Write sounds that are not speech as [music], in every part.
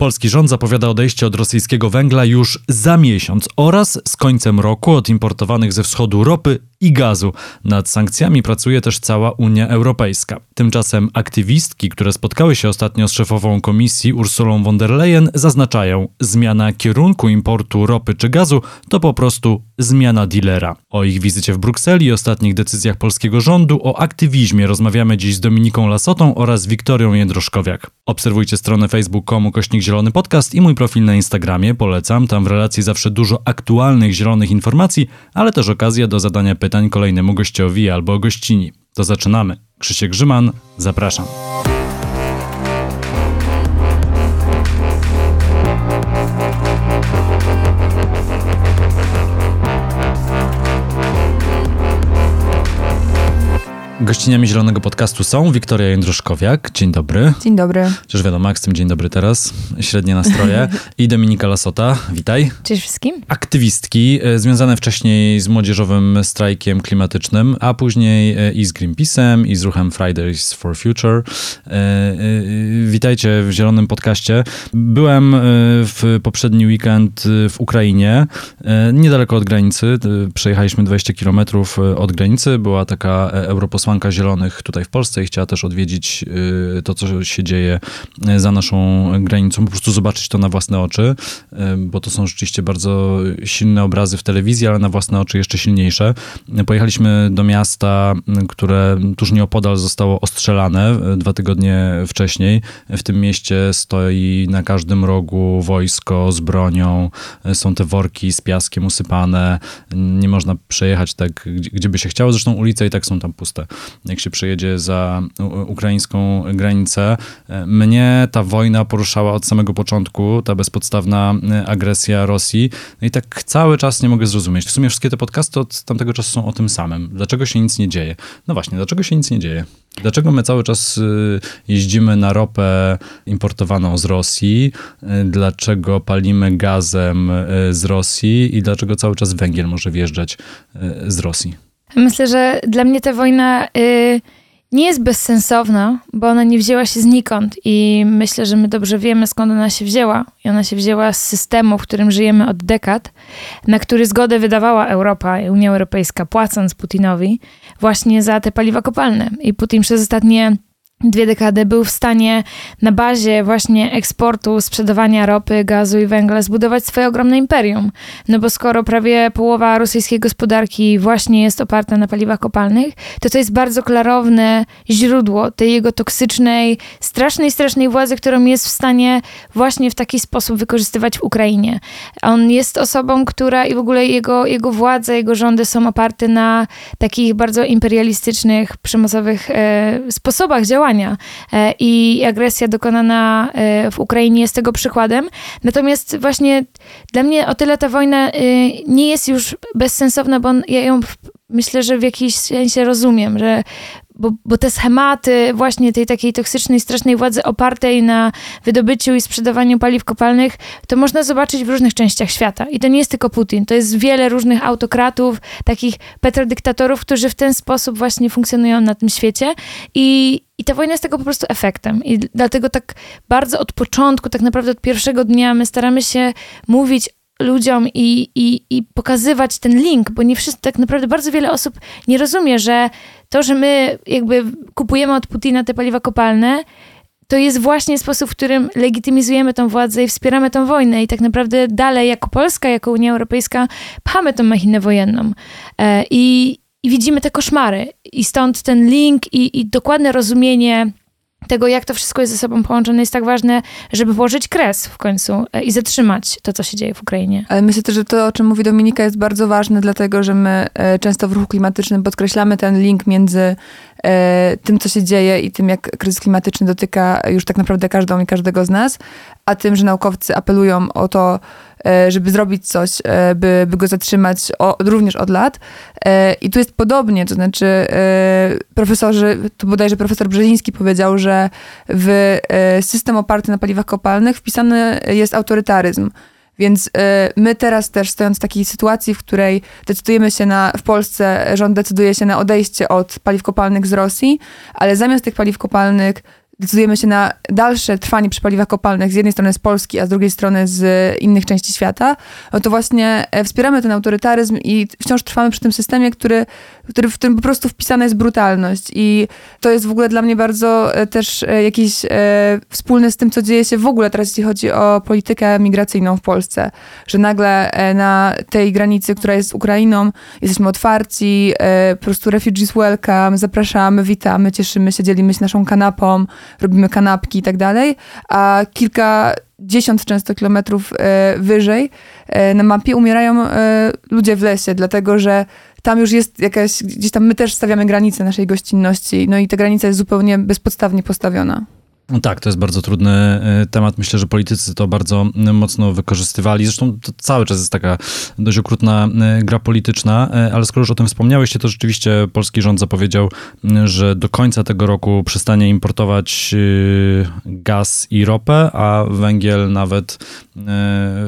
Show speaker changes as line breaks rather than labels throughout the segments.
Polski rząd zapowiada odejście od rosyjskiego węgla już za miesiąc oraz z końcem roku od importowanych ze wschodu ropy i gazu. Nad sankcjami pracuje też cała Unia Europejska. Tymczasem aktywistki, które spotkały się ostatnio z szefową komisji Ursulą von der Leyen, zaznaczają, zmiana kierunku importu ropy czy gazu to po prostu zmiana dealera. O ich wizycie w Brukseli i ostatnich decyzjach polskiego rządu, o aktywizmie rozmawiamy dziś z Dominiką Lasotą oraz Wiktorią Jędroszkowiak. Obserwujcie stronę facebook.com kośnik zielony podcast i mój profil na Instagramie. Polecam, tam w relacji zawsze dużo aktualnych zielonych informacji, ale też okazja do zadania pytań kolejnemu gościowi albo gościni. To zaczynamy. Krzysiek Grzyman, zapraszam. Gościniami Zielonego Podcastu są Wiktoria Jędruszkowiak, dzień dobry.
Dzień dobry.
Czyż wiadomo, tym dzień dobry teraz, średnie nastroje. I Dominika Lasota, witaj.
Cześć wszystkim.
Aktywistki e, związane wcześniej z młodzieżowym strajkiem klimatycznym, a później e, i z Greenpeace'em, i z ruchem Fridays for Future. E, witajcie w Zielonym Podcaście. Byłem w poprzedni weekend w Ukrainie, niedaleko od granicy. Przejechaliśmy 20 kilometrów od granicy. Była taka europosłanka posłanka Zielonych tutaj w Polsce i chciała też odwiedzić y, to, co się dzieje y, za naszą granicą, po prostu zobaczyć to na własne oczy, y, bo to są rzeczywiście bardzo silne obrazy w telewizji, ale na własne oczy jeszcze silniejsze. Pojechaliśmy do miasta, które tuż nieopodal zostało ostrzelane dwa tygodnie wcześniej. W tym mieście stoi na każdym rogu wojsko z bronią, są te worki z piaskiem usypane, nie można przejechać tak, gdzie by się chciało, zresztą ulice i tak są tam puste jak się przejedzie za ukraińską granicę. Mnie ta wojna poruszała od samego początku, ta bezpodstawna agresja Rosji. No i tak cały czas nie mogę zrozumieć. W sumie wszystkie te podcasty od tamtego czasu są o tym samym. Dlaczego się nic nie dzieje? No właśnie, dlaczego się nic nie dzieje? Dlaczego my cały czas y, jeździmy na ropę importowaną z Rosji? Dlaczego palimy gazem z Rosji? I dlaczego cały czas węgiel może wjeżdżać z Rosji?
Myślę, że dla mnie ta wojna y, nie jest bezsensowna, bo ona nie wzięła się znikąd i myślę, że my dobrze wiemy skąd ona się wzięła. I ona się wzięła z systemu, w którym żyjemy od dekad, na który zgodę wydawała Europa i Unia Europejska, płacąc Putinowi właśnie za te paliwa kopalne. I Putin przez ostatnie dwie dekady był w stanie na bazie właśnie eksportu, sprzedawania ropy, gazu i węgla zbudować swoje ogromne imperium. No bo skoro prawie połowa rosyjskiej gospodarki właśnie jest oparta na paliwach kopalnych, to to jest bardzo klarowne źródło tej jego toksycznej, strasznej, strasznej władzy, którą jest w stanie właśnie w taki sposób wykorzystywać w Ukrainie. On jest osobą, która i w ogóle jego, jego władza, jego rządy są oparte na takich bardzo imperialistycznych, przemocowych e, sposobach działania działania e, i agresja dokonana e, w Ukrainie jest tego przykładem. Natomiast właśnie dla mnie o tyle ta wojna e, nie jest już bezsensowna, bo ja ją myślę, że w jakiś sensie rozumiem, że bo, bo te schematy właśnie tej takiej toksycznej, strasznej władzy opartej na wydobyciu i sprzedawaniu paliw kopalnych, to można zobaczyć w różnych częściach świata. I to nie jest tylko Putin, to jest wiele różnych autokratów, takich petrodyktatorów, którzy w ten sposób właśnie funkcjonują na tym świecie. I, i ta wojna jest tego po prostu efektem. I dlatego tak bardzo od początku, tak naprawdę od pierwszego dnia, my staramy się mówić ludziom i, i, i pokazywać ten link, bo nie wszyscy, tak naprawdę bardzo wiele osób nie rozumie, że to, że my jakby kupujemy od Putina te paliwa kopalne, to jest właśnie sposób, w którym legitymizujemy tą władzę i wspieramy tą wojnę. I tak naprawdę dalej, jako Polska, jako Unia Europejska, pchamy tą machinę wojenną. E, I, i widzimy te koszmary. I stąd ten link i, i dokładne rozumienie tego, jak to wszystko jest ze sobą połączone, jest tak ważne, żeby położyć kres w końcu e, i zatrzymać to, co się dzieje w Ukrainie.
Ale myślę też, że to, o czym mówi Dominika, jest bardzo ważne, dlatego że my e, często w ruchu klimatycznym podkreślamy ten link między e, tym, co się dzieje i tym, jak kryzys klimatyczny dotyka już tak naprawdę każdą i każdego z nas, a tym, że naukowcy apelują o to, żeby zrobić coś, e, by, by go zatrzymać o, również od lat. E, I tu jest podobnie, to znaczy profesorzy, tu bodajże profesor Brzeziński powiedział, że w system oparty na paliwach kopalnych wpisany jest autorytaryzm. Więc my teraz też stojąc w takiej sytuacji, w której decydujemy się na, w Polsce rząd decyduje się na odejście od paliw kopalnych z Rosji, ale zamiast tych paliw kopalnych decydujemy się na dalsze trwanie przy paliwach kopalnych z jednej strony z Polski, a z drugiej strony z innych części świata, no to właśnie e, wspieramy ten autorytaryzm i wciąż trwamy przy tym systemie, który, który w którym po prostu wpisana jest brutalność. I to jest w ogóle dla mnie bardzo e, też e, jakiś wspólny z tym, co dzieje się w ogóle teraz, jeśli chodzi o politykę migracyjną w Polsce. Że nagle na tej granicy, która jest z Ukrainą, jesteśmy otwarci, po prostu refugees welcome, zapraszamy, witamy, cieszymy się, dzielimy się naszą kanapą, robimy kanapki i tak dalej, a kilka dziesiąt często kilometrów e, wyżej e, na mapie umierają e, ludzie w lesie, dlatego że tam już jest jakaś, gdzieś tam my też stawiamy granicę naszej gościnności, no i ta granica jest zupełnie bezpodstawnie postawiona.
No tak, to jest bardzo trudny e, temat. Myślę, że politycy to bardzo e, mocno wykorzystywali. Zresztą to cały czas jest taka dość okrutna e, gra polityczna, ale skoro już o tym wspomniałeś, to rzeczywiście polski rząd zapowiedział, że do końca tego roku przestanie importować gaz i ropę, a węgiel nawet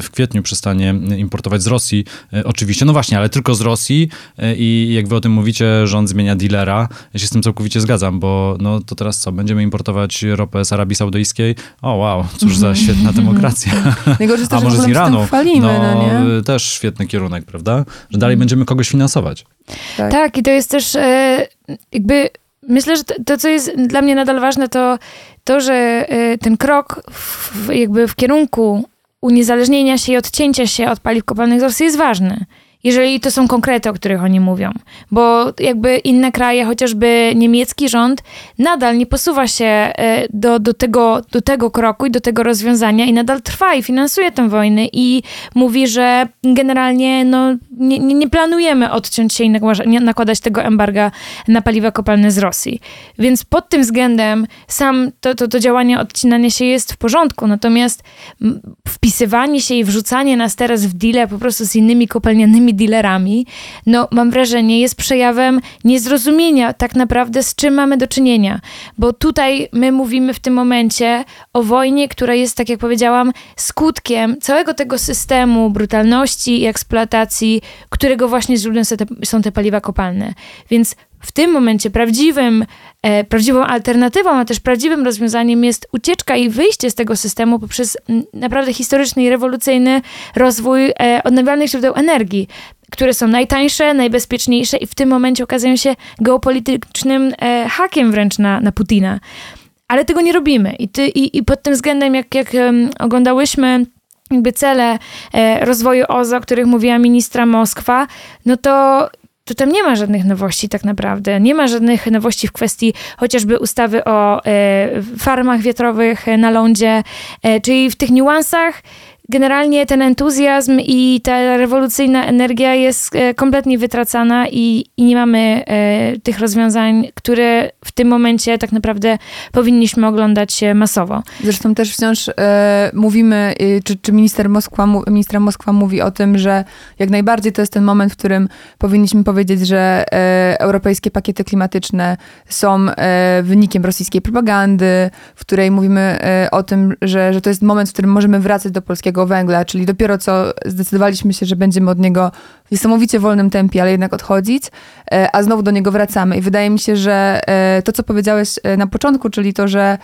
w kwietniu przestanie importować z Rosji. Oczywiście, no właśnie, ale tylko z Rosji i jak wy o tym mówicie, rząd zmienia dealera. Ja się z tym całkowicie zgadzam, bo no to teraz co, będziemy importować ropę z Arabii Saudyjskiej. O wow, cóż za świetna demokracja. [laughs] [laughs]
Najgorsze jest
A
to,
może
że
z Iranu.
chwalimy, no,
no
nie?
też świetny kierunek, prawda? Że dalej będziemy kogoś finansować.
Tak.
Tak, i to jest też e, jakby. Myślę, że to, to, co jest dla mnie nadal ważne, to to, że e, ten krok w, jakby w kierunku uniezależnienia się i odcięcia się od paliw kopalnych z Rosji jest ważny. Jeżeli to są konkrety, o których oni mówią. Bo jakby inne kraje, chociażby niemiecki rząd, nadal nie posuwa się e, do, do, tego, do tego kroku i do tego rozwiązania i nadal trwa i finansuje tę wojnę i mówi, że generalnie no, nie, nie, planujemy odciąć się i nakładać tego embarga na paliwa kopalne z Rosji. Więc pod tym względem sam to, to, to działanie odcinania się jest w porządku, natomiast wpisywanie się i wrzucanie nas teraz w deale po prostu z innymi kopalnianymi dealerami, no mam wrażenie jest przejawem niezrozumienia tak naprawdę z czym mamy do czynienia. Bo tutaj my mówimy w tym momencie o wojnie, która jest, tak jak powiedziałam, skutkiem całego tego systemu brutalności i eksploatacji, którego właśnie źródłem są te, są te paliwa kopalne. Więc w tym momencie prawdziwym, e, prawdziwą alternatywą, a też prawdziwym rozwiązaniem jest ucieczka i wyjście z tego systemu poprzez m, naprawdę historyczny i rewolucyjny rozwój e, odnawialnych źródeł energii, które są najtańsze, najbezpieczniejsze i w tym momencie okazują się geopolitycznym e, hakiem wręcz na, na Putina. Ale tego nie robimy. I, ty, i, i pod tym względem, jak, jak em, oglądałyśmy jakby cele e, rozwoju OZO, o których mówiła ministra Moskwa, no to to tam nie ma żadnych nowości tak naprawdę. Nie ma żadnych nowości w kwestii chociażby ustawy o e, farmach wiatrowych na lądzie, e, czyli w tych niuansach generalnie ten entuzjazm i ta rewolucyjna energia jest e, kompletnie wytracana i, i nie mamy e, tych rozwiązań, które w tym momencie tak naprawdę powinniśmy oglądać masowo.
Zresztą też wciąż e, mówimy, y, czy, czy minister Moskwa, ministra Moskwa mówi o tym, że jak najbardziej to jest ten moment, w którym powinniśmy powiedzieć, że europejskie pakiety klimatyczne są wynikiem rosyjskiej propagandy, w której mówimy o tym, że, że to jest moment, w którym możemy wracać do polskiego węgla, czyli dopiero co zdecydowaliśmy się, że będziemy od niego w niesamowicie wolnym tempie, ale jednak odchodzić, e, a znowu do niego wracamy. I wydaje mi się, że e, to, co powiedziałeś e, na początku, czyli to, że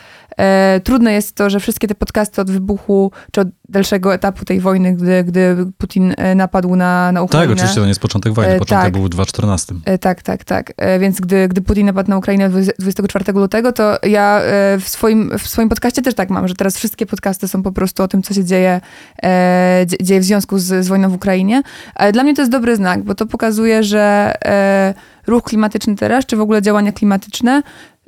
trudne jest to, że wszystkie te podcasty od wybuchu, czy od dalszego etapu tej wojny, gdy, gdy Putin e, napadł na, na
Tak,
Ukrainę.
oczywiście to nie jest początek wojny.
E,
Początek
tak.
był w 2014.
E, Tak, tak, tak. E, Więc gdy, gdy Putin napadł na Ukrainę 20 24 lutego, to ja e, w swoim, w swoim podcaście też tak mam, że teraz wszystkie podcasty są po prostu o tym, co się dzieje, e, dzie- dzieje w związku z, z wojną w Ukrainie. Ale dla mnie to jest dobry znak, bo to pokazuje, że e, ruch klimatyczny teraz, czy w ogóle działania klimatyczne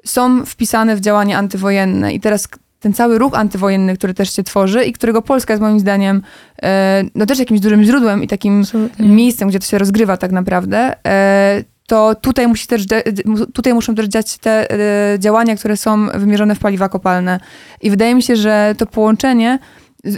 są wpisane w działania antywojenne. I teraz ten cały ruch antywojenny, który też się tworzy i którego Polska jest moim zdaniem e, no też jakimś dużym źródłem i takim miejscem, gdzie to się rozgrywa tak naprawdę, e, to tutaj, musi też, tutaj muszą też dziać te e, działania, które są wymierzone w paliwa kopalne. I wydaje mi się, że to połączenie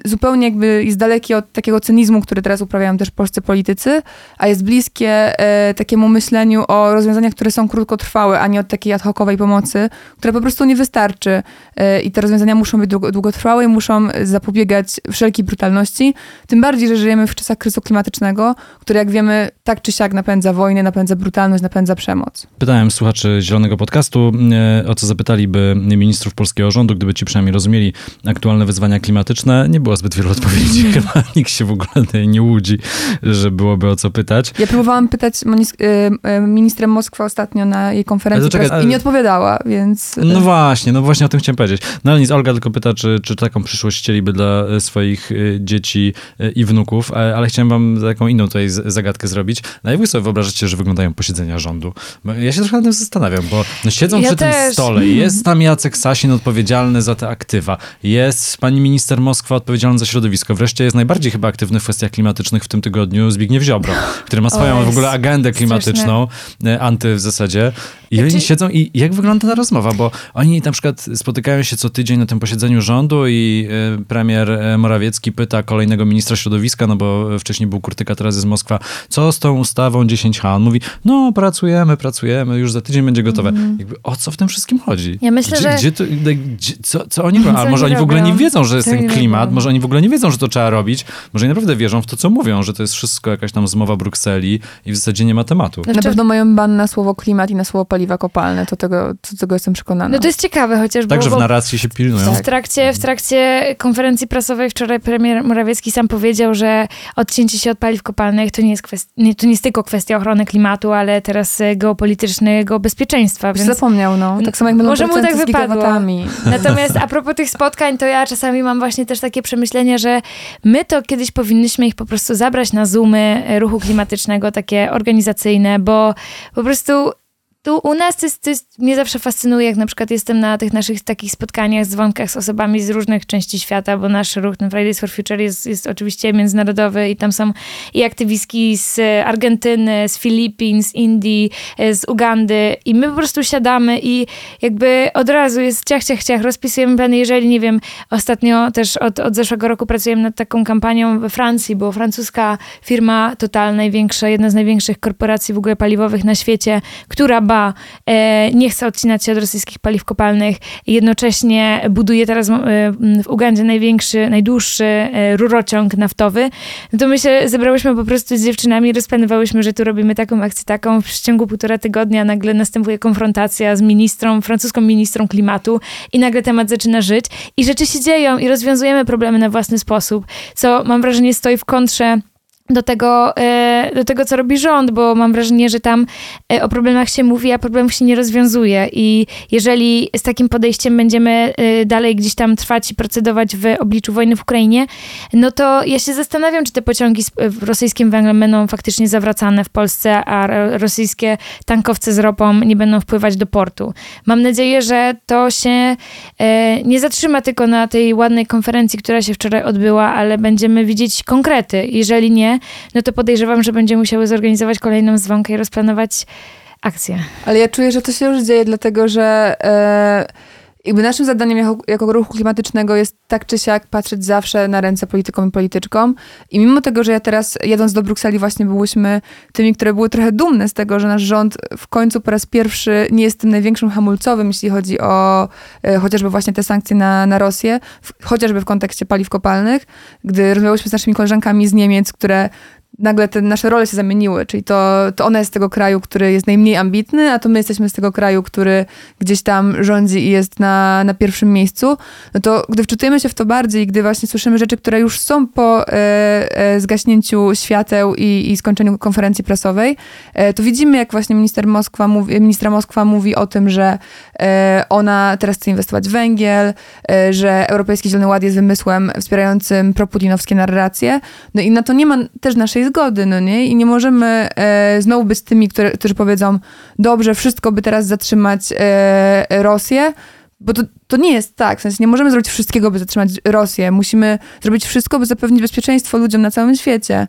zupełnie jakby jest dalekie od takiego cynizmu, który teraz uprawiają też polscy politycy, a jest bliskie e, takiemu myśleniu o rozwiązaniach, które są krótkotrwałe, a nie od takiej ad hocowej pomocy, która po prostu nie wystarczy. E, I te rozwiązania muszą być długo, długotrwałe i muszą zapobiegać wszelkiej brutalności. Tym bardziej, że żyjemy w czasach kryzysu klimatycznego, który jak wiemy tak czy siak napędza wojnę, napędza brutalność, napędza przemoc.
Pytałem słuchaczy Zielonego Podcastu, e, o co zapytaliby ministrów polskiego rządu, gdyby ci przynajmniej rozumieli aktualne wyzwania klimatyczne nie było zbyt wielu odpowiedzi. Chyba [laughs] nikt się w ogóle nie łudzi, że byłoby o co pytać.
Ja próbowałam pytać y, y, ministrem Moskwy ostatnio na jej konferencji czekaj, ale... i nie odpowiadała, więc...
No właśnie, no właśnie o tym chciałem powiedzieć. No ale nic, Olga tylko pyta, czy, czy taką przyszłość chcieliby dla swoich dzieci i wnuków, ale chciałem wam taką inną tutaj zagadkę zrobić. No jak wy sobie wyobrażacie, że wyglądają posiedzenia rządu? Ja się trochę nad tym zastanawiam, bo no siedzą ja przy też. tym stole jest tam Jacek Sasin odpowiedzialny za te aktywa, jest pani minister Moskwa odpowiedzialny za środowisko. Wreszcie jest najbardziej chyba aktywny w kwestiach klimatycznych w tym tygodniu Zbigniew Ziobro, który ma swoją w ogóle agendę klimatyczną, straszne. anty w zasadzie. I oni znaczy- siedzą i jak wygląda ta rozmowa? Bo oni na przykład spotykają się co tydzień na tym posiedzeniu rządu i e, premier e, Morawiecki pyta kolejnego ministra środowiska, no bo wcześniej był Kurtyka, teraz jest Moskwa, co z tą ustawą 10H? On mówi, no pracujemy, pracujemy, już za tydzień będzie gotowe. Mm. Jakby, o co w tym wszystkim chodzi?
Ja myślę,
gdzie,
że...
Gdzie to, gdzie, co, co oni [laughs] robią? A może oni w ogóle nie wiedzą, że jest ten klimat, może oni w ogóle nie wiedzą, że to trzeba robić, może oni naprawdę wierzą w to, co mówią, że to jest wszystko jakaś tam zmowa Brukseli i w zasadzie nie ma tematu.
Na pewno mają ban na słowo klimat i na słowo paliwa kopalne, to tego, to tego jestem przekonana.
No to jest ciekawe chociaż.
Także w narracji się pilnują.
W trakcie, w trakcie konferencji prasowej wczoraj premier Morawiecki sam powiedział, że odcięcie się od paliw kopalnych to nie jest, kwestia, nie, to nie jest tylko kwestia ochrony klimatu, ale teraz geopolitycznego bezpieczeństwa.
Więc Zapomniał, no. Tak samo jak będą
Może mu tak wypadło. Natomiast a propos tych spotkań, to ja czasami mam właśnie też takie przemyślenie, że my to kiedyś powinniśmy ich po prostu zabrać na zoomy ruchu klimatycznego, takie organizacyjne, bo po prostu tu u nas to jest, to jest, mnie zawsze fascynuje, jak na przykład jestem na tych naszych takich spotkaniach, dzwonkach z osobami z różnych części świata, bo nasz ruch, ten Fridays for Future jest, jest oczywiście międzynarodowy i tam są i aktywistki z Argentyny, z Filipin, z Indii, z Ugandy i my po prostu siadamy i jakby od razu jest ciach, ciach, ciach, rozpisujemy plany, jeżeli, nie wiem, ostatnio też od, od zeszłego roku pracujemy nad taką kampanią we Francji, bo francuska firma Total, największa, jedna z największych korporacji w ogóle paliwowych na świecie, która e, nie chce odcinać się od rosyjskich paliw kopalnych. Jednocześnie buduje teraz e, w Ugandzie największy, najdłuższy e, rurociąg naftowy. No to my się zebrałyśmy po prostu z dziewczynami, rozplanowałyśmy, że tu robimy taką akcję, taką. W przeciągu półtora tygodnia nagle następuje konfrontacja z ministrą, francuską ministrą klimatu i nagle temat zaczyna żyć. I rzeczy się dzieją i rozwiązujemy problemy na własny sposób, co mam wrażenie stoi w kontrze do tego, e, do tego, co robi rząd, bo mam wrażenie, że tam e, o problemach się mówi, a problemów się nie rozwiązuje. I jeżeli z takim podejściem będziemy e, dalej gdzieś tam trwać i procedować w obliczu wojny w Ukrainie, no to ja się zastanawiam, czy te pociągi z rosyjskim węglem będą faktycznie zawracane w Polsce, a rosyjskie tankowce z ropą nie będą wpływać do portu. Mam nadzieję, że to się nie zatrzyma tylko na tej ładnej konferencji, która się wczoraj odbyła, ale będziemy widzieć konkrety. Jeżeli nie, no to podejrzewam, że będzie musiały zorganizować kolejną dzwonkę i rozplanować akcję.
Ale ja czuję, że to się już dzieje, dlatego że e, jakby naszym zadaniem jako, jako ruchu klimatycznego jest tak czy siak patrzeć zawsze na ręce politykom i polityczkom. I mimo tego, że ja teraz jadąc do Brukseli właśnie byłyśmy tymi, które były trochę dumne z tego, że nasz rząd w końcu po raz pierwszy nie jest tym największym hamulcowym, jeśli chodzi o e, chociażby właśnie te sankcje na, na Rosję, w, chociażby w kontekście paliw kopalnych, gdy rozmawiałyśmy z naszymi koleżankami z Niemiec, które nagle te nasze role się zamieniły, czyli to, to ona jest z tego kraju, który jest najmniej ambitny, a to my jesteśmy z tego kraju, który gdzieś tam rządzi i jest na, na pierwszym miejscu, no to gdy wczytujemy się w to bardziej, gdy właśnie słyszymy rzeczy, które już są po e, e, zgaśnięciu świateł i, i skończeniu konferencji prasowej, e, to widzimy, jak właśnie minister Moskwa mówi, ministra Moskwa mówi o tym, że e, ona teraz chce inwestować w węgiel, e, że Europejski Zielony Ład jest wymysłem wspierającym proputinowskie narracje, no i na to nie ma też naszej zgody, no nie? I nie możemy e, znowu być tymi, które, którzy powiedzą, dobrze, wszystko by teraz zatrzymać e, Rosję, bo to, to nie jest tak. W sensie nie możemy zrobić wszystkiego, by zatrzymać Rosję. Musimy zrobić wszystko, by zapewnić bezpieczeństwo ludziom na całym świecie.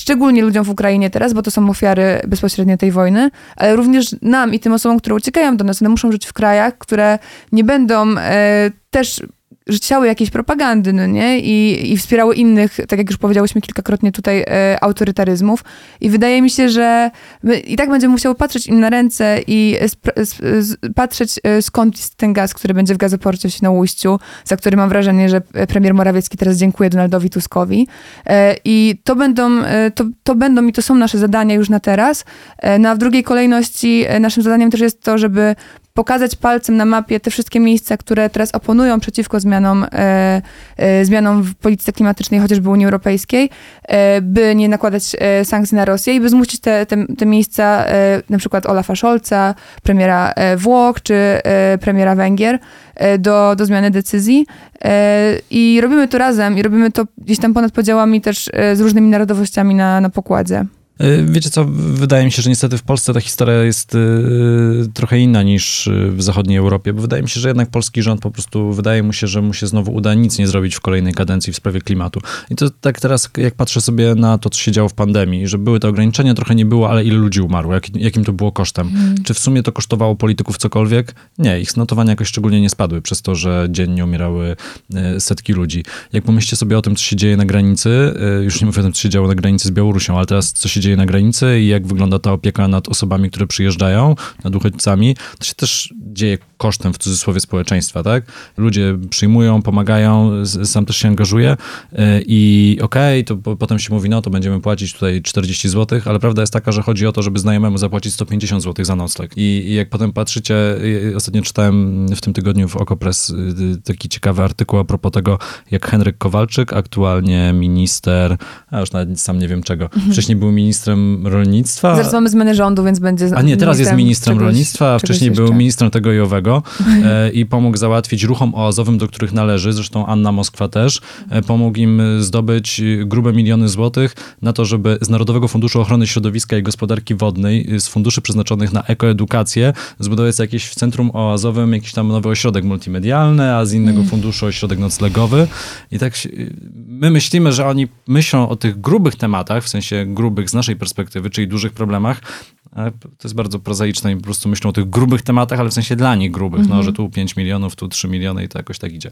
Szczególnie ludziom w Ukrainie teraz, bo to są ofiary bezpośrednie tej wojny, ale również nam i tym osobom, które uciekają do nas. One muszą żyć w krajach, które nie będą e, też że chciały jakiejś propagandy, no nie? I, I wspierały innych, tak jak już powiedziałyśmy kilkakrotnie tutaj, e, autorytaryzmów. I wydaje mi się, że i tak będziemy musiały patrzeć im na ręce i patrzeć e, skąd jest ten gaz, który będzie w gazoporcie w Świnoujściu, za który mam wrażenie, że premier Morawiecki teraz dziękuję Donaldowi Tuskowi. E, I to będą, e, to, to będą i to są nasze zadania już na teraz. No a w drugiej kolejności naszym zadaniem też jest to, żeby pokazać palcem na mapie te wszystkie miejsca, które teraz oponują przeciwko zmianom, e, e, zmianom w polityce klimatycznej, chociażby Unii Europejskiej, e, by nie nakładać e, sankcji na Rosję i by zmusić te, te, te miejsca, e, na przykład Olafa Scholza, premiera e, Włoch czy premiera Węgier, do, do zmiany decyzji. I robimy to razem i robimy to gdzieś tam ponad podziałami też z różnymi narodowościami na, na pokładzie.
E, wiecie co, wydaje mi się, że niestety w Polsce ta historia jest e, trochę inna niż e, w zachodniej Europie, bo wydaje mi się, że jednak polski rząd po prostu, wydaje mu się, że mu się znowu uda nic nie zrobić w kolejnej kadencji w sprawie klimatu. I to tak teraz, jak patrzę sobie na to, co się działo w pandemii, że były te ograniczenia, trochę nie było, ale ile ludzi umarło, jak, jakim to było kosztem. Hmm. Czy w sumie to kosztowało polityków cokolwiek? Nie, ich notowania jakoś szczególnie nie spadły, przez to, że dziennie umierały setki ludzi. Jak pomyślcie sobie o tym, co się dzieje na granicy, już nie mówię o tym, co się działo na granicy z Białorusią, ale teraz co się dzieje dzieje na granicy i jak wygląda ta opieka nad osobami, które przyjeżdżają, nad uchodźcami, to się też dzieje kosztem w cudzysłowie społeczeństwa, tak? Ludzie przyjmują, pomagają, sam też się angażuje e, i okej, okay, to potem się mówi, no to będziemy płacić tutaj 40 zł, ale prawda jest taka, że chodzi o to, żeby znajomemu zapłacić 150 zł za nocleg. I, i jak potem patrzycie, ostatnio czytałem w tym tygodniu w Okopres y, taki ciekawy artykuł a propos tego, jak Henryk Kowalczyk, aktualnie minister, a już nawet sam nie wiem czego, mhm. wcześniej był ministrem rolnictwa.
Zaraz mamy zmianę rządu, więc będzie
A nie, teraz jest ministrem czegoś, rolnictwa, a wcześniej był ministrem tego i owego [laughs] e, i pomógł załatwić ruchom oazowym, do których należy, zresztą Anna Moskwa też, e, pomógł im zdobyć grube miliony złotych na to, żeby z Narodowego Funduszu Ochrony Środowiska i Gospodarki Wodnej, z funduszy przeznaczonych na ekoedukację, zbudować jakieś w centrum oazowym jakiś tam nowy ośrodek multimedialny, a z innego mm. funduszu ośrodek noclegowy. I tak się, my myślimy, że oni myślą o tych grubych tematach, w sensie grubych z naszej perspektywy, czyli dużych problemach, ale to jest bardzo prozaiczne i po prostu myślą o tych grubych tematach, ale w sensie dla nich grubych, no, że tu 5 milionów, tu 3 miliony i to jakoś tak idzie.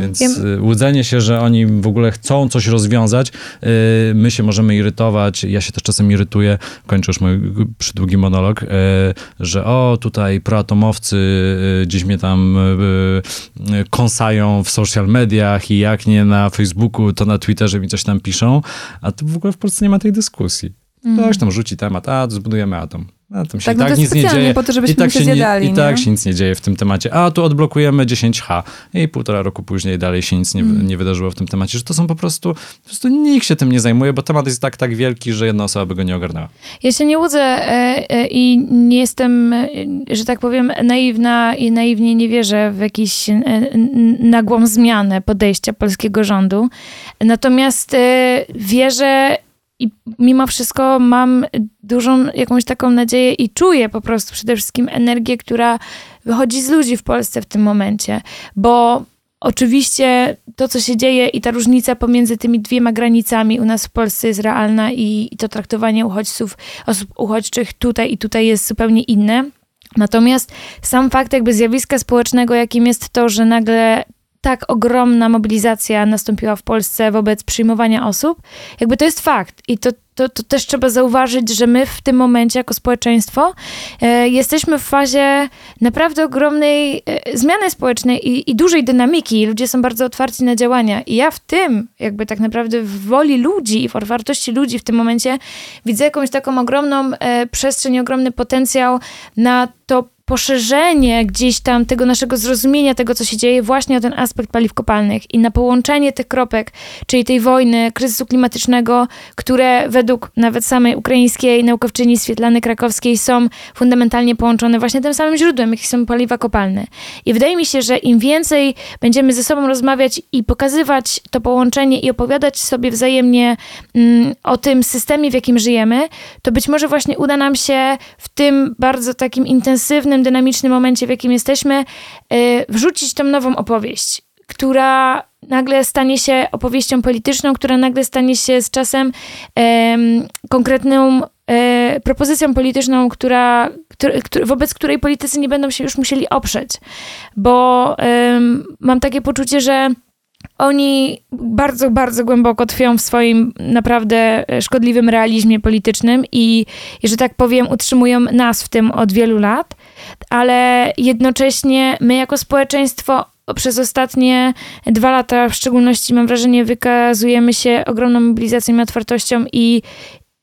Więc ja... Y, łudzenie się, że oni w ogóle chcą coś rozwiązać, y, my się możemy irytować, ja się też czasem irytuję, kończę już mój przydługi monolog, że o, tutaj proatomowcy gdzieś mnie tam kąsają w social mediach i jak nie na Facebooku, to na Twitterze mi coś tam piszą, a tu w ogóle w Polsce nie ma tej dyskusji. Mm. Ktoś tam rzuci temat, a zbudujemy atom. A tam się tak, i no tak nic nie dzieje.
po to, żebyśmy I tak się, zjadali,
nie, I tak się nic nie dzieje w tym temacie. A tu odblokujemy 10H. I półtora roku później dalej się nic nie, mm. nie wydarzyło w tym temacie. Że to są po prostu, po prostu nikt się tym nie zajmuje, bo temat jest tak, tak wielki, że jedna osoba by go nie ogarnęła.
Ja się nie łudzę e, e, i nie jestem, e, że tak powiem, naiwna i naiwnie nie wierzę w jakąś nagłą zmianę podejścia polskiego rządu. Natomiast wierzę i mimo wszystko mam dużą jakąś taką nadzieję i czuję po prostu przede wszystkim energię, która wychodzi z ludzi w Polsce w tym momencie, bo Oczywiście to, co się dzieje i ta różnica pomiędzy tymi dwiema granicami u nas w Polsce jest realna i, i, to traktowanie uchodźców, osób uchodźczych tutaj i tutaj jest zupełnie inne. Natomiast sam fakt jakby zjawiska społecznego, jakim jest to, że nagle tak ogromna mobilizacja nastąpiła w Polsce wobec przyjmowania osób, jakby to jest fakt. I to, to, to też trzeba zauważyć, że my w tym momencie jako społeczeństwo e, jesteśmy w fazie naprawdę ogromnej e, zmiany społecznej i, i dużej dynamiki. Ludzie są bardzo otwarci na działania. I ja w tym, jakby tak naprawdę w woli ludzi i w otwartości ludzi w tym momencie widzę jakąś taką ogromną e, przestrzeń, ogromny potencjał na to poszerzenie gdzieś tam tego naszego zrozumienia tego, co się dzieje, właśnie o ten aspekt paliw kopalnych i na połączenie tych kropek, czyli tej wojny, kryzysu klimatycznego, które według nawet samej ukraińskiej naukowczyni Swietlany Krakowskiej są fundamentalnie połączone właśnie tym samym źródłem, jakim są paliwa kopalne. I wydaje mi się, że im więcej będziemy ze sobą rozmawiać i pokazywać to połączenie i opowiadać sobie wzajemnie mm, o tym systemie, w jakim żyjemy, to być może właśnie uda nam się w tym bardzo takim intensywnym dynamicznym momencie, w jakim jesteśmy, y, wrzucić tą nową opowieść, która nagle stanie się opowieścią polityczną, która nagle stanie się z czasem konkretną e, propozycją polityczną, która, wobec której politycy nie będą się już musieli oprzeć. Bo mam takie poczucie, że oni bardzo, bardzo głęboko tkwią w swoim naprawdę szkodliwym realizmie politycznym i, i, że tak powiem, utrzymują nas w tym od wielu lat, ale jednocześnie my jako społeczeństwo przez ostatnie dwa lata, w szczególności mam wrażenie, wykazujemy się ogromną mobilizacją i otwartością i,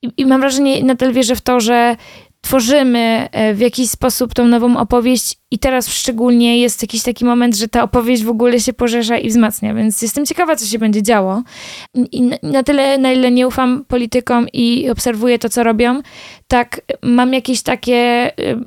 i, i mam wrażenie, nadal wierzę w to, że tworzymy e, w jakiś sposób tą nową opowieść i teraz szczególnie jest jakiś taki moment, że ta opowieść w ogóle się poszerza i wzmacnia, więc jestem ciekawa, co się będzie działo. I na tyle, na ile nie ufam politykom i obserwuję to, co robią, tak mam jakieś takie y,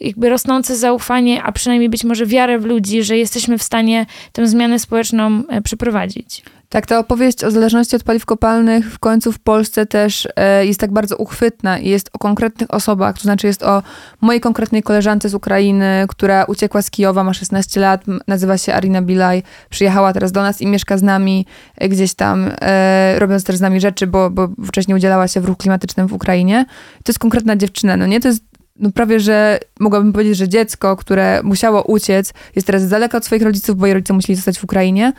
jakby rosnące zaufanie, a przynajmniej być może wiarę w ludzi, że jesteśmy w stanie tę zmianę społeczną e, przeprowadzić.
Tak, ta opowieść o zależności od paliw kopalnych w końcu w Polsce też e, jest tak bardzo uchwytna i jest o konkretnych osobach, to znaczy jest o mojej konkretnej koleżance z Ukrainy, która uciekła z Kijowa, ma 16 lat, nazywa się Arina Bilaj, przyjechała teraz do nas i mieszka z nami e, gdzieś tam, e, robiąc też z nami rzeczy, bo, bo wcześniej udzielała się w ruchu klimatycznym w Ukrainie. To jest konkretna dziewczyna, no nie? To jest no prawie, że mogłabym powiedzieć, że dziecko, które musiało uciec, jest teraz z daleka od swoich rodziców, bo jej rodzice musieli zostać w Ukrainie.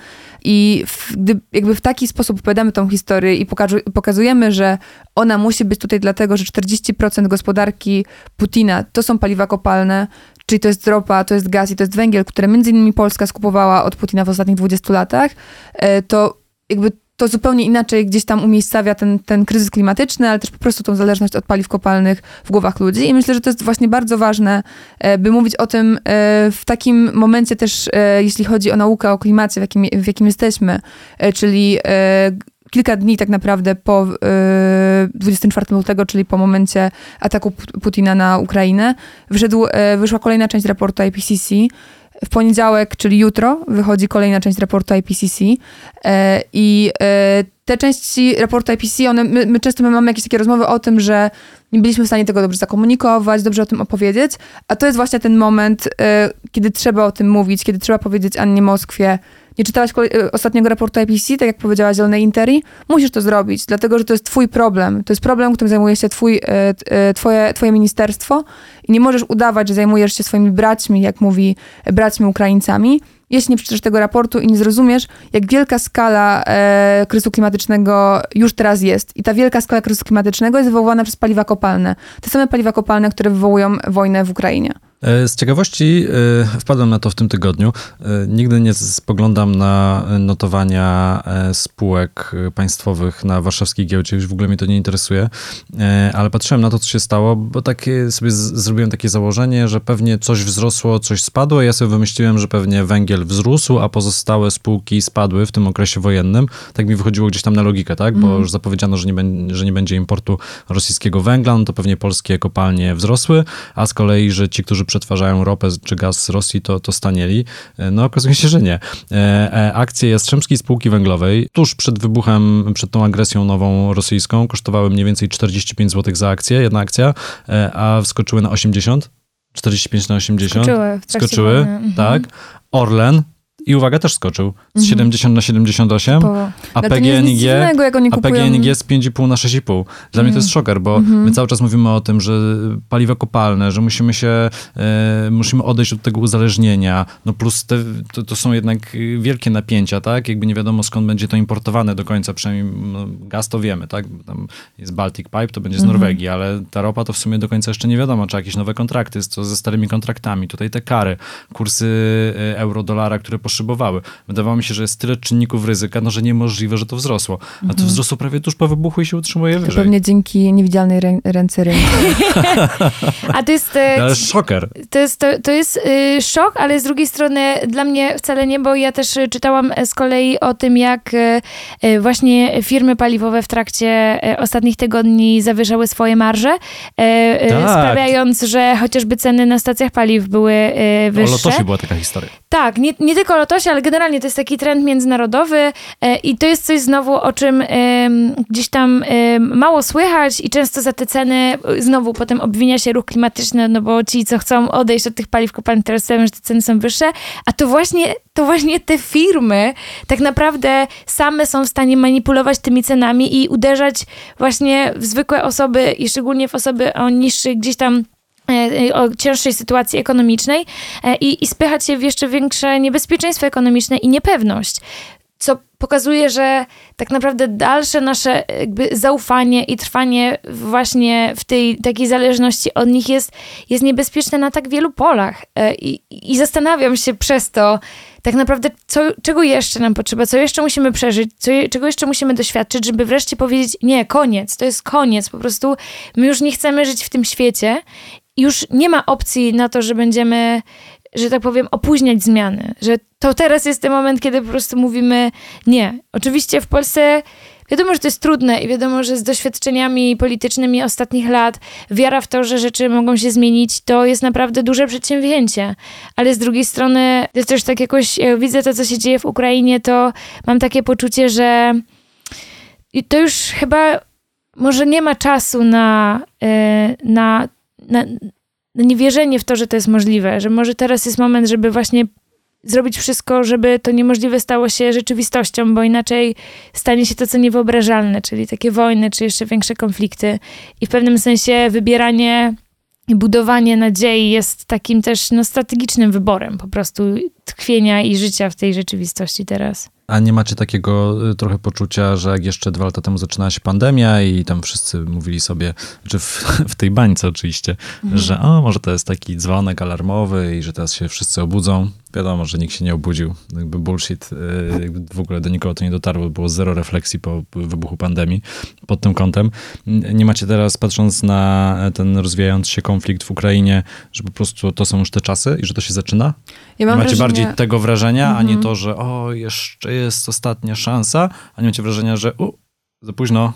I w, gdy jakby w taki sposób opowiadamy tą historię i pokazujemy, że ona musi być tutaj dlatego, że 40% gospodarki Putina to są paliwa kopalne, czyli to jest ropa, to jest gaz i to jest węgiel, które między innymi Polska skupowała od Putina w ostatnich 20 latach, e, to jakby to zupełnie inaczej gdzieś tam umiejscawia ten, ten kryzys klimatyczny, ale też po prostu tą zależność od paliw kopalnych w głowach ludzi. I myślę, że to jest właśnie bardzo ważne, e, by mówić o tym e, w takim momencie też, jeśli chodzi o naukę o klimacie, w jakim, w jakim jesteśmy, czyli kilka dni tak naprawdę po 24 lutego, czyli po momencie ataku Putina na Ukrainę, wyszedł, wyszła kolejna część raportu IPCC, w poniedziałek, czyli jutro, wychodzi kolejna część raportu IPCC i e, te części raportu IPCC, one, my, my często mamy jakieś takie rozmowy o tym, że nie byliśmy w stanie tego dobrze zakomunikować, dobrze o tym opowiedzieć, a to jest właśnie ten moment, e, kiedy trzeba o tym mówić, kiedy trzeba powiedzieć Annie Moskwie, nie czytałaś y, ostatniego raportu IPCC, tak jak powiedziała Zielonej Interi, musisz to zrobić, dlatego że to jest twój problem. To jest problem, którym zajmuje się twój, y, y, twoje, twoje ministerstwo i nie możesz udawać, że zajmujesz się swoimi braćmi, jak mówi braćmi Ukraińcami, jeśli nie przeczytasz tego raportu i nie zrozumiesz, jak wielka skala e, kryzysu klimatycznego już teraz jest. I ta wielka skala kryzysu klimatycznego jest wywoływana przez paliwa kopalne. Te same paliwa kopalne, które wywołują wojnę w Ukrainie.
E, z ciekawości e, wpadłem na to w tym tygodniu. E, nigdy nie spoglądam na notowania spółek państwowych na warszawskiej giełdzie, już w ogóle mnie to nie interesuje, ale patrzyłem na to, co się stało, bo takie sobie zrobiłem takie założenie, że pewnie coś wzrosło, coś spadło. Ja sobie wymyśliłem, że pewnie węgiel wzrósł, a pozostałe spółki spadły w tym okresie wojennym. Tak mi wychodziło gdzieś tam na logikę, tak? Bo mm. już zapowiedziano, że nie, że nie będzie importu rosyjskiego węgla, no to pewnie polskie kopalnie wzrosły, a z kolei, że ci, którzy przetwarzają ropę czy gaz z Rosji, to, to stanieli. E, no okazuje się, że nie. E, e, akcje Jastrzębskiej Spółki Węglowej tuż przed wybuchem, przed tą agresją nową rosyjską kosztowały mniej więcej 45 zł za akcję, jedna akcja, a wskoczyły na 80. 45 na 80.
Skoczyły.
Skoczyły, tak. Orlen i uwaga, też skoczył. Z 70 mhm. na 78, Bo... a PGNiG, a PGNiG z 5,5 na 6,5. Dla mm. mnie to jest mhm. szoker, bo -hmm. my cały czas mówimy o tym, że paliwa kopalne, że musimy się, e, musimy odejść od tego uzależnienia, no plus te, to, to, są jednak wielkie napięcia, tak? Jakby nie wiadomo skąd będzie to importowane do końca, przynajmniej no, gaz to wiemy, tak? Tam jest Baltic Pipe, to będzie z -hmm. Norwegii, ale ta ropa to w sumie do końca jeszcze nie wiadomo, czy jakieś nowe kontrakty, co ze starymi kontraktami, tutaj te kary, kursy e, euro-dolara, które poszybowały. Wydawało mi się, że jest tyle czynników ryzyka, no że niemożliwe, że to wzrosło. A to mhm. wzrosło prawie tuż po wybuchu i się utrzymuje wyżej.
Pewnie dzięki niewidzialnej rę ręce rynku. [laughs]
A to jest... E,
no, ale szoker.
To jest, to, to jest y, szok, ale z drugiej strony dla mnie wcale nie, bo ja też czytałam z kolei o tym, jak właśnie firmy paliwowe w trakcie ostatnich tygodni zawyżały swoje marże, tak. sprawiając, że chociażby ceny na stacjach paliw były wyższe. O
Lotosie była taka historia.
Tak, nie, nie tylko lotosie, ale generalnie to jest taki trend międzynarodowy e, i to jest coś znowu, o czym gdzieś tam mało słychać i często za te ceny znowu potem obwinia się ruch klimatyczny, no bo ci, co chcą odejść od tych paliw kopalnych, teraz mówią, że te ceny są wyższe, a to właśnie, to właśnie te firmy tak naprawdę same są w stanie manipulować tymi cenami i uderzać właśnie w zwykłe osoby i szczególnie w osoby o niższych gdzieś tam E, o cięższej sytuacji ekonomicznej e, i, i spychać się w jeszcze większe niebezpieczeństwo ekonomiczne i niepewność co pokazuje, że tak naprawdę dalsze nasze zaufanie i trwanie właśnie w tej takiej zależności od nich jest, jest niebezpieczne na tak wielu polach. E, I, I zastanawiam się przez to, tak naprawdę, co, czego jeszcze nam potrzeba, co jeszcze musimy przeżyć, co, czego jeszcze musimy doświadczyć, żeby wreszcie powiedzieć, nie, koniec, to jest koniec, po prostu my już nie chcemy żyć w tym świecie już nie ma opcji na to, że będziemy, że tak powiem, opóźniać zmiany. Że to teraz jest ten moment, kiedy po prostu mówimy nie. Oczywiście w Polsce wiadomo, że to jest trudne i wiadomo, że z doświadczeniami politycznymi ostatnich lat wiara w to, że rzeczy mogą się zmienić, to jest naprawdę duże przedsięwzięcie. Ale z drugiej strony, to jest też tak jakoś, jak widzę to, co się dzieje w Ukrainie, to mam takie poczucie, że to już chyba może nie ma czasu na, e, na na, na niewierzenie w to, że to jest możliwe, że może teraz jest moment, żeby właśnie zrobić wszystko, żeby to niemożliwe stało się rzeczywistością, bo inaczej stanie się to, co niewyobrażalne, czyli takie wojny, czy jeszcze większe konflikty. I w pewnym sensie wybieranie i budowanie nadziei jest takim też no, strategicznym wyborem po prostu tkwienia i życia w tej rzeczywistości teraz.
A nie macie takiego y, trochę poczucia, że jak jeszcze dwa lata temu zaczynała się pandemia i tam wszyscy mówili sobie, że w, [laughs] w tej bańce oczywiście, mhm. że o, może to jest taki dzwonek alarmowy i że teraz się wszyscy obudzą. Wiadomo, że nikt się nie obudził. Jakby bullshit, y, jakby w ogóle do nikogo to nie dotarło. Było zero refleksji po wybuchu pandemii pod tym kątem. Nie macie teraz, patrząc na ten rozwijający się konflikt w Ukrainie, że po prostu to są już te czasy i że to się zaczyna? Ja macie wrażenie... bardziej tego wrażenia, mhm. a nie mhm. to, że o, jeszcze jest ostatnia szansa, a nie macie wrażenia, że u, za późno.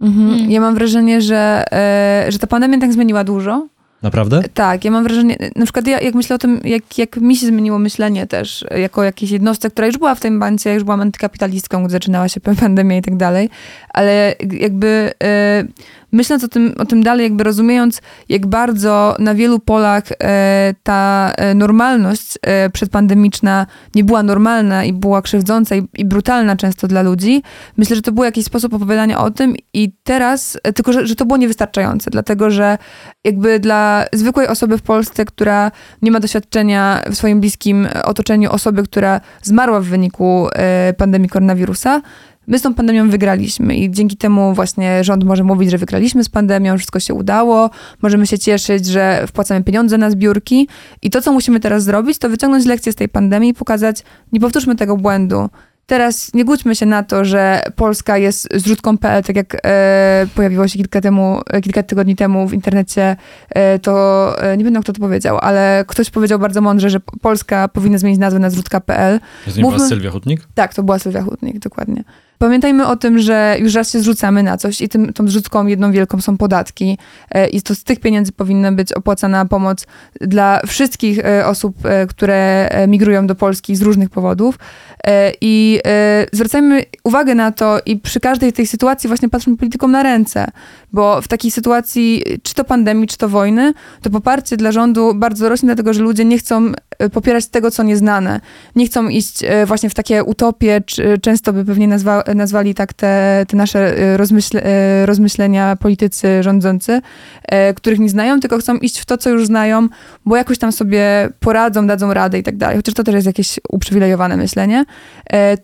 Mhm. Mm. Ja mam wrażenie, że, e, że ta pandemia tak zmieniła dużo.
Naprawdę?
Tak, ja mam wrażenie, na przykład ja, jak myślę o tym, jak, jak mi się zmieniło myślenie też, jako jakiejś jednostce, która już była w tej bańce, już byłam antykapitalistką, gdy zaczynała się [laughs] pandemia i tak dalej, ale jakby... E, myśląc o tym, o tym dalej, jakby rozumiejąc, jak bardzo na wielu polach e, ta e, normalność e, przedpandemiczna nie była normalna i była krzywdząca i, i, brutalna często dla ludzi, myślę, że to był jakiś sposób opowiadania o tym i teraz, tylko że, że to było niewystarczające, dlatego że jakby dla zwykłej osoby w Polsce, która nie ma doświadczenia w swoim bliskim otoczeniu osoby, która zmarła w wyniku pandemii koronawirusa, My z tą pandemią wygraliśmy i dzięki temu właśnie rząd może mówić, że wygraliśmy z pandemią, wszystko się udało, możemy się cieszyć, że wpłacamy pieniądze na zbiórki i to, co musimy teraz zrobić, to wyciągnąć lekcje z tej pandemii i pokazać, nie powtórzmy tego błędu. Teraz nie głódźmy się na to, że Polska jest zrzutką.pl, tak jak e, pojawiło się kilka, temu, kilka tygodni temu w internecie, e, to e, nie wiem, kto to powiedział, ale ktoś powiedział bardzo mądrze, że Polska powinna zmienić nazwę na zrzutka.pl.
To nie była Sylwia Hutnik?
Tak, to była Sylwia Hutnik, dokładnie. Pamiętajmy o tym, że już raz się zrzucamy na coś i tym, tą zrzutką jedną wielką są podatki e, i to z tych pieniędzy powinna być opłacana pomoc dla wszystkich e, osób, e, które migrują do Polski z różnych powodów. I zwracajmy uwagę na to i przy każdej tej sytuacji właśnie patrzmy politykom na ręce, bo w takiej sytuacji, czy to pandemii, czy to wojny, to poparcie dla rządu bardzo rośnie, dlatego że ludzie nie chcą popierać tego, co nieznane. Nie chcą iść właśnie w takie utopie, czy często by pewnie nazwa, nazwali tak te, te nasze e, rozmyśle, e, rozmyślenia politycy rządzący, e, których nie znają, tylko chcą iść w to, co już znają, bo jakoś tam sobie poradzą, dadzą radę i tak dalej. Chociaż to też jest jakieś uprzywilejowane myślenie.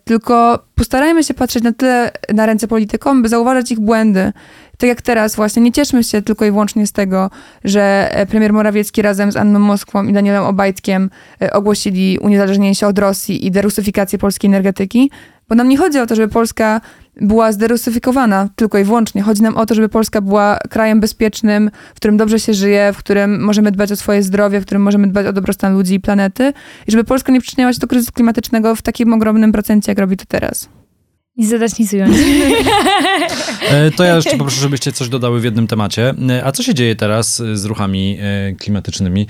Tylko postarajmy się patrzeć na tyle na ręce politykom, by zauważać ich błędy. Tak jak teraz właśnie, nie cieszmy się tylko i wyłącznie z tego, że premier Morawiecki razem z Anną Moskwą i Danielem Obajtkiem ogłosili uniezależnienie się od Rosji i derusyfikację polskiej energetyki, bo nam nie chodzi o to, żeby Polska była zderusyfikowana tylko i wyłącznie. Chodzi nam o to, żeby Polska była krajem bezpiecznym, w którym dobrze się żyje, w którym możemy dbać o swoje zdrowie, w którym możemy dbać o dobrostan ludzi i planety. I żeby Polska nie przyczyniała się do kryzysu klimatycznego w takim ogromnym procencie, jak robi to teraz.
Nic zadać, nic ująć. [laughs]
E, to ja jeszcze poproszę, żebyście coś dodały w jednym temacie. E, a co się dzieje teraz z ruchami e, klimatycznymi?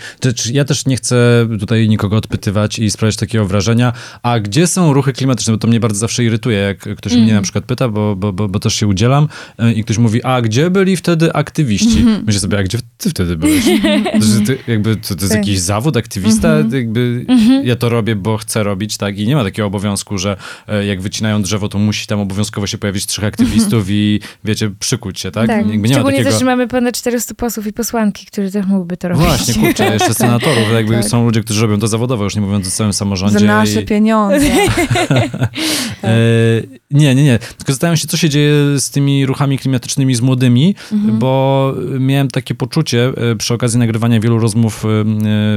Ja też nie chcę tutaj nikogo odpytywać i sprawiać takiego wrażenia, a gdzie są ruchy klimatyczne? Bo to mnie bardzo zawsze irytuje, jak ktoś mm. mnie na przykład pyta, bo, bo, bo, bo, też się udzielam i ktoś mówi, a gdzie byli wtedy aktywiści? Mm -hmm. Myślę sobie, a gdzie ty wtedy byłeś? [laughs] To, ty, jakby, to, to jest tak. jakiś zawód, aktywista? Mm -hmm. Jakby mm -hmm. ja to robię, bo chcę robić, tak? I nie ma takiego obowiązku, że jak wycinają drzewo, to musi tam obowiązkowo się pojawić trzech aktywistów i wiecie, przykuć się, tak?
tak. Jakby nie Szczególnie takiego... też, że mamy ponad 400 posłów i posłanki, którzy też mógłby to robić.
Właśnie, kurczę, jeszcze senatorów, jakby tak. są ludzie, którzy robią to zawodowo, już nie mówiąc o całym samorządzie.
Za nasze i... pieniądze. [laughs] [laughs]
e, nie, nie, nie. Tylko zastanawiam się, co się dzieje z tymi ruchami klimatycznymi z młodymi, mhm. bo miałem takie poczucie e, przy okazji nagrywania wielu rozmów e,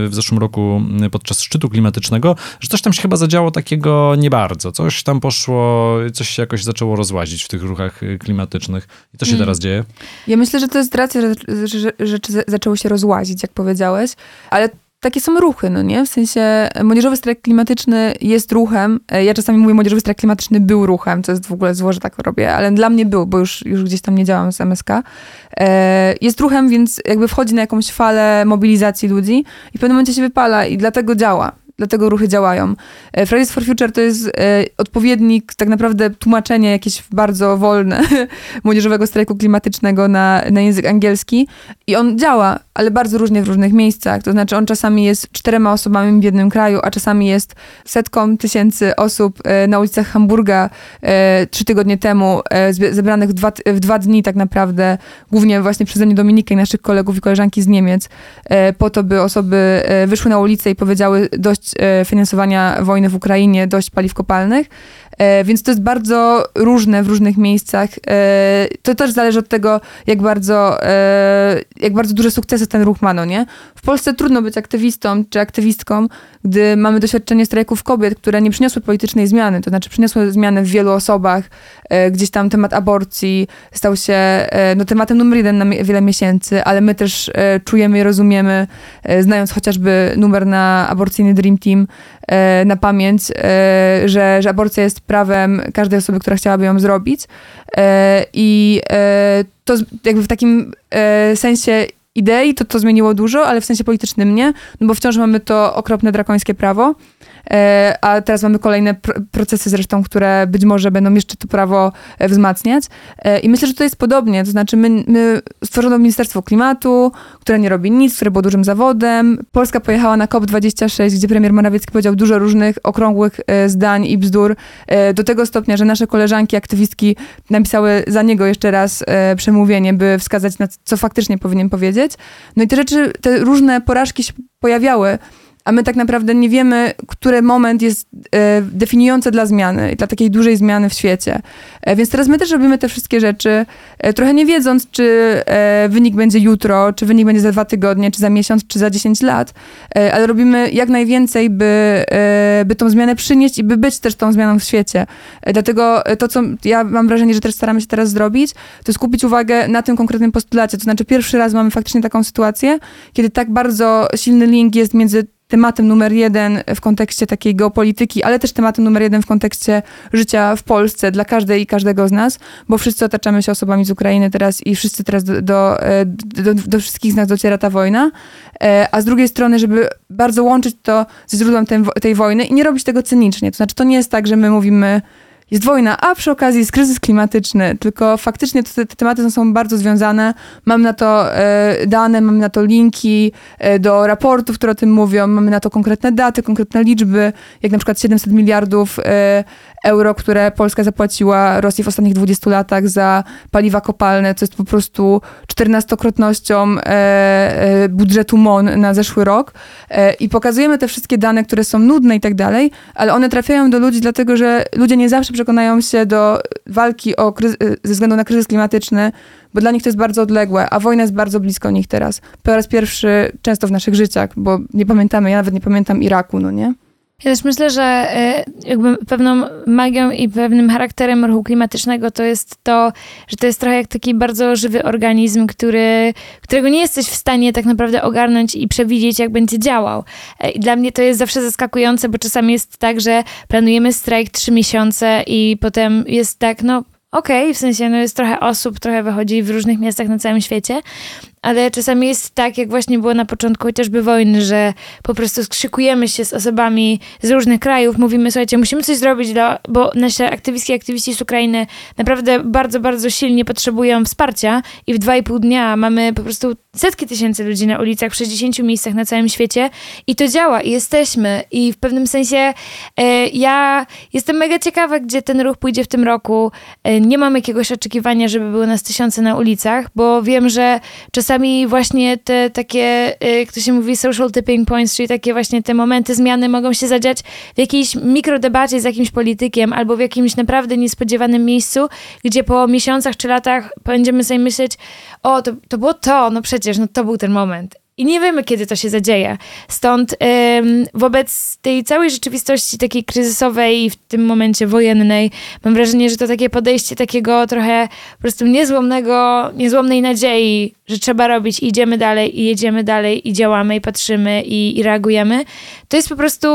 w zeszłym roku podczas szczytu klimatycznego, że coś tam się chyba zadziało takiego nie bardzo. Coś tam poszło, coś się jakoś zaczęło rozłazić w tych ruchach klimatycznych. I to się mm. teraz dzieje?
Ja myślę, że to jest racja, że, że rzeczy zaczęły się rozłazić, jak powiedziałeś, ale takie są ruchy, no nie? W sensie młodzieżowy strajk klimatyczny jest ruchem. E, ja czasami mówię, młodzieżowy strajk klimatyczny był ruchem, co jest w ogóle zło, że tak robię, ale dla mnie był, bo już, już gdzieś tam nie działam z MSK. E, jest ruchem, więc jakby wchodzi na jakąś falę mobilizacji ludzi i w pewnym momencie się wypala i dlatego działa dlatego ruchy działają. E, Fridays for Future to jest e, odpowiednik, tak naprawdę tłumaczenie jakieś bardzo wolne [laughs] młodzieżowego strajku klimatycznego na, na język angielski i on działa, ale bardzo różnie w różnych miejscach. To znaczy on czasami jest czterema osobami w jednym kraju, a czasami jest setką tysięcy osób e, na ulicach Hamburga trzy tygodnie temu, zebranych w dwa, w dwa dni tak naprawdę, głównie właśnie przeze mnie Dominikę i naszych kolegów i koleżanki z Niemiec, po to, by osoby wyszły na ulicę i powiedziały dość E, finansowania wojny w Ukrainie, dość paliw kopalnych, e, więc to jest bardzo różne w różnych miejscach. E, to też zależy od tego, jak bardzo, jak bardzo duże sukcesy ten ruch ma, no nie? W Polsce trudno być aktywistą czy aktywistką, gdy mamy doświadczenie strajków kobiet, które nie przyniosły politycznej zmiany, to znaczy przyniosły zmiany w wielu osobach. Gdzieś tam temat aborcji stał się no, tematem numer jeden na wiele miesięcy, ale my też czujemy i rozumiemy, znając chociażby numer na aborcyjny Dream Team e, na pamięć, e, że, że aborcja jest prawem każdej osoby, która chciałaby ją zrobić. E, I to jakby w takim sensie idei to to zmieniło dużo, ale w sensie politycznym nie, no bo wciąż mamy to okropne drakońskie prawo. E, a teraz mamy kolejne procesy zresztą, które być może będą jeszcze to prawo e, wzmacniać. E, I myślę, że to jest podobnie. To znaczy, my, my stworzono Ministerstwo Klimatu, które nie robi nic, które było dużym zawodem. Polska pojechała na COP26, gdzie premier Morawiecki powiedział dużo różnych okrągłych zdań i bzdur, do tego stopnia, że nasze koleżanki, aktywistki napisały za niego jeszcze raz przemówienie, by wskazać na co faktycznie powinien powiedzieć. No i te rzeczy, te różne porażki się pojawiały a my tak naprawdę nie wiemy, który moment jest e, definiujący dla zmiany, dla takiej dużej zmiany w świecie. E, więc teraz my też robimy te wszystkie rzeczy, e, trochę nie wiedząc, czy e, wynik będzie jutro, czy wynik będzie za dwa tygodnie, czy za miesiąc, czy za 10 lat, e, ale robimy jak najwięcej, by, by tą zmianę przynieść i by być też tą zmianą w świecie. dlatego to, co ja mam wrażenie, że też staramy się teraz zrobić, to skupić uwagę na tym konkretnym postulacie. To znaczy pierwszy raz mamy faktycznie taką sytuację, kiedy tak bardzo silny link jest między tematem numer jeden w kontekście takiej geopolityki, ale też tematem numer jeden w kontekście życia w Polsce dla każdej i każdego z nas, bo wszyscy otaczamy się osobami z Ukrainy teraz i wszyscy teraz do, do, e, do, do wszystkich z nas dociera ta wojna, e, a z drugiej strony, żeby bardzo łączyć to ze źródłem tej, tej wojny i nie robić tego cynicznie. To znaczy, to nie jest tak, że my mówimy jest wojna, a przy okazji jest kryzys klimatyczny, tylko faktycznie te, te tematy są bardzo związane. Mam na to e, dane, mamy na to linki e, do raportów, które o tym mówią, mamy na to konkretne daty, konkretne liczby, jak na przykład 700 miliardów e, euro, które Polska zapłaciła Rosji w ostatnich 20 latach za paliwa kopalne, co jest po prostu 14-krotnością e, e, budżetu MON na zeszły rok. E, I pokazujemy te wszystkie dane, które są nudne i tak dalej, ale one trafiają do ludzi, dlatego że ludzie nie zawsze przekonają się do walki o ze względu na kryzys klimatyczny, bo dla nich to jest bardzo odległe, a wojna jest bardzo blisko nich teraz. Po raz pierwszy często w naszych życiach, bo nie pamiętamy, ja nawet nie pamiętam Iraku, no nie?
Ja też myślę, że e, jakby pewną magią i pewnym charakterem ruchu klimatycznego to jest to, że to jest trochę jak taki bardzo żywy organizm, który, którego nie jesteś w stanie tak naprawdę ogarnąć i przewidzieć, jak będzie działał. E, I dla mnie to jest zawsze zaskakujące, bo czasami jest tak, że planujemy strajk trzy miesiące i potem jest tak, no okej, okay, w sensie no jest trochę osób, trochę wychodzi w różnych miastach na całym świecie, ale czasami jest tak, jak właśnie było na początku chociażby wojny, że po prostu skrzykujemy się z osobami z różnych krajów, mówimy, słuchajcie, musimy coś zrobić, bo nasze aktywistki aktywiści z Ukrainy naprawdę bardzo, bardzo silnie potrzebują wsparcia i w dwa i pół dnia mamy po prostu setki tysięcy ludzi na ulicach w 60 miejscach na całym świecie i to działa i jesteśmy i w pewnym sensie e, ja jestem mega ciekawa, gdzie ten ruch pójdzie w tym roku. E, nie mam jakiegoś oczekiwania, żeby były nas tysiące na ulicach, bo wiem, że czasami czasami właśnie te takie, jak to się mówi, social tipping points, czyli takie właśnie te momenty zmiany mogą się zadziać w jakiejś mikrodebacie z jakimś politykiem albo w jakimś naprawdę niespodziewanym miejscu, gdzie po miesiącach czy latach będziemy sobie myśleć, o, to, to było to, no przecież, no to był ten moment. I nie wiemy, kiedy to się zadzieje. Stąd ym, wobec tej całej rzeczywistości takiej kryzysowej i w tym momencie wojennej, mam wrażenie, że to takie podejście takiego trochę po prostu niezłomnego, niezłomnej nadziei, że trzeba robić i idziemy dalej i jedziemy dalej i działamy i patrzymy i, i reagujemy, to jest po prostu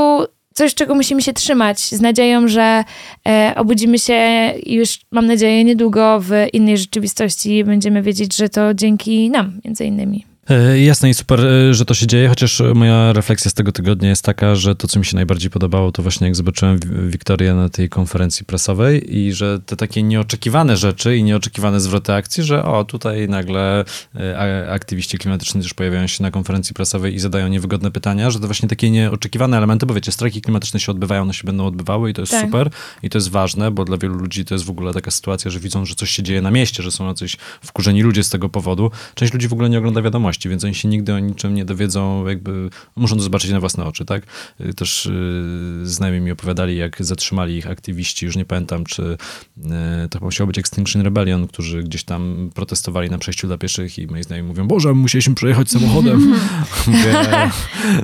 coś, czego musimy się trzymać, z nadzieją, że e, obudzimy się już, mam nadzieję, niedługo w innej rzeczywistości będziemy wiedzieć, że to dzięki nam, między innymi.
E, jasne i super, e, że to się dzieje, chociaż moja refleksja z tego tygodnia jest taka, że to, co mi się najbardziej podobało, to właśnie jak zobaczyłem Wiktorię na tej konferencji prasowej i że te takie nieoczekiwane rzeczy i nieoczekiwane zwroty akcji, że o, tutaj nagle e, aktywiści klimatyczni też pojawiają się na konferencji prasowej i zadają niewygodne pytania, że to właśnie takie nieoczekiwane elementy, bo wiecie, strajki klimatyczne się odbywają, one się będą odbywały i to jest tak. super i to jest ważne, bo dla wielu ludzi to jest w ogóle taka sytuacja, że widzą, że coś się dzieje na mieście, że są jacyś wkurzeni ludzie z tego powodu. Część ludzi w ogóle nie ogląda wiadomości, więc oni się nigdy o niczym nie dowiedzą, jakby muszą to zobaczyć na własne oczy, tak? Y, też yy, znajomi mi opowiadali, jak zatrzymali ich aktywiści, już nie pamiętam, czy yy, to musiał być Extinction Rebellion, którzy gdzieś tam protestowali na przejściu dla pieszych i moi znajomi mówią, Boże, musieliśmy przejechać samochodem. [laughs] Mówię,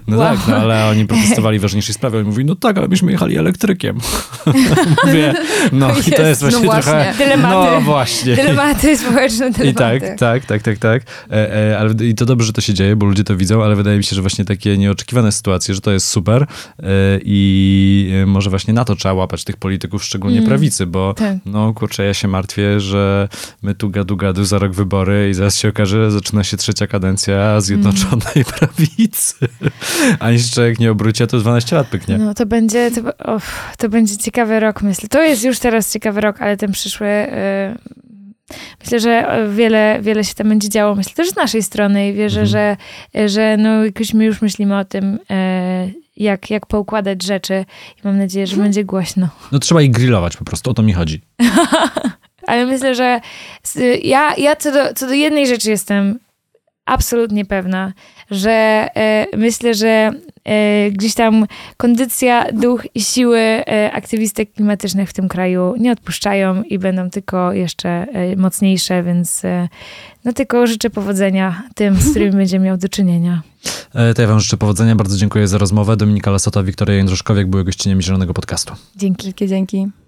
no wow. tak, no, ale oni protestowali w ważniejszej sprawie. Oni mówili, no tak, ale myśmy jechali elektrykiem. [laughs] Mówię, no jest, i to jest właśnie, no właśnie. trochę...
Dylematy.
No właśnie.
Dylematy społeczne, dylematy.
I tak, tak, tak, tak, tak. E, e, ale i to dobrze, że to się dzieje, bo ludzie to widzą, ale wydaje mi się, że właśnie takie nieoczekiwane sytuacje, że to jest super e, i może właśnie na to trzeba łapać tych polityków, szczególnie mm. prawicy, bo tak. no kurczę, ja się martwię, że my tu gadu gadu za rok wybory i zaraz się okaże, że zaczyna się trzecia kadencja Zjednoczonej mm. [laughs] Prawicy. A jeszcze jak nie obróci, to 12 lat pyknie.
No to będzie, to, to będzie ciekawy rok, myślę. To jest już teraz ciekawy rok, ale ten przyszły... Yy Myślę, że wiele, wiele się tam będzie działo. Myślę też z naszej strony i wierzę, mhm. że, że no, jakoś my już myślimy o tym, e, jak, jak poukładać rzeczy i mam nadzieję, że mhm. będzie głośno.
No trzeba ich grillować po prostu, o to mi chodzi. [laughs]
Ale myślę, że ja, ja co, do, co do jednej rzeczy jestem absolutnie pewna, że e, myślę, że e, gdzieś tam kondycja, duch i siły e, aktywistek klimatycznych w tym kraju nie odpuszczają i będą tylko jeszcze mocniejsze, więc no tylko życzę powodzenia tym, z którymi [laughs] będziemy miał do czynienia.
To ja wam życzę powodzenia, bardzo dziękuję za rozmowę. Dominika Lasota, Wiktoria Jędruszkowiak były gościniami Zielonego Podcastu.
Dzięki.
Wielkie dzięki.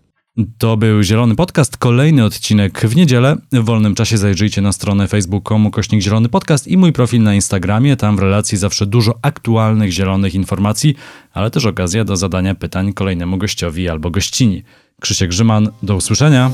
To był Zielony Podcast, kolejny odcinek w niedzielę. W wolnym czasie zajrzyjcie na stronę facebook.com kośnik Zielony Podcast i mój profil na Instagramie. Tam w relacji zawsze dużo aktualnych, zielonych informacji, ale też okazja do zadania pytań kolejnemu gościowi albo gościni. Krzysiek Grzyman, do usłyszenia.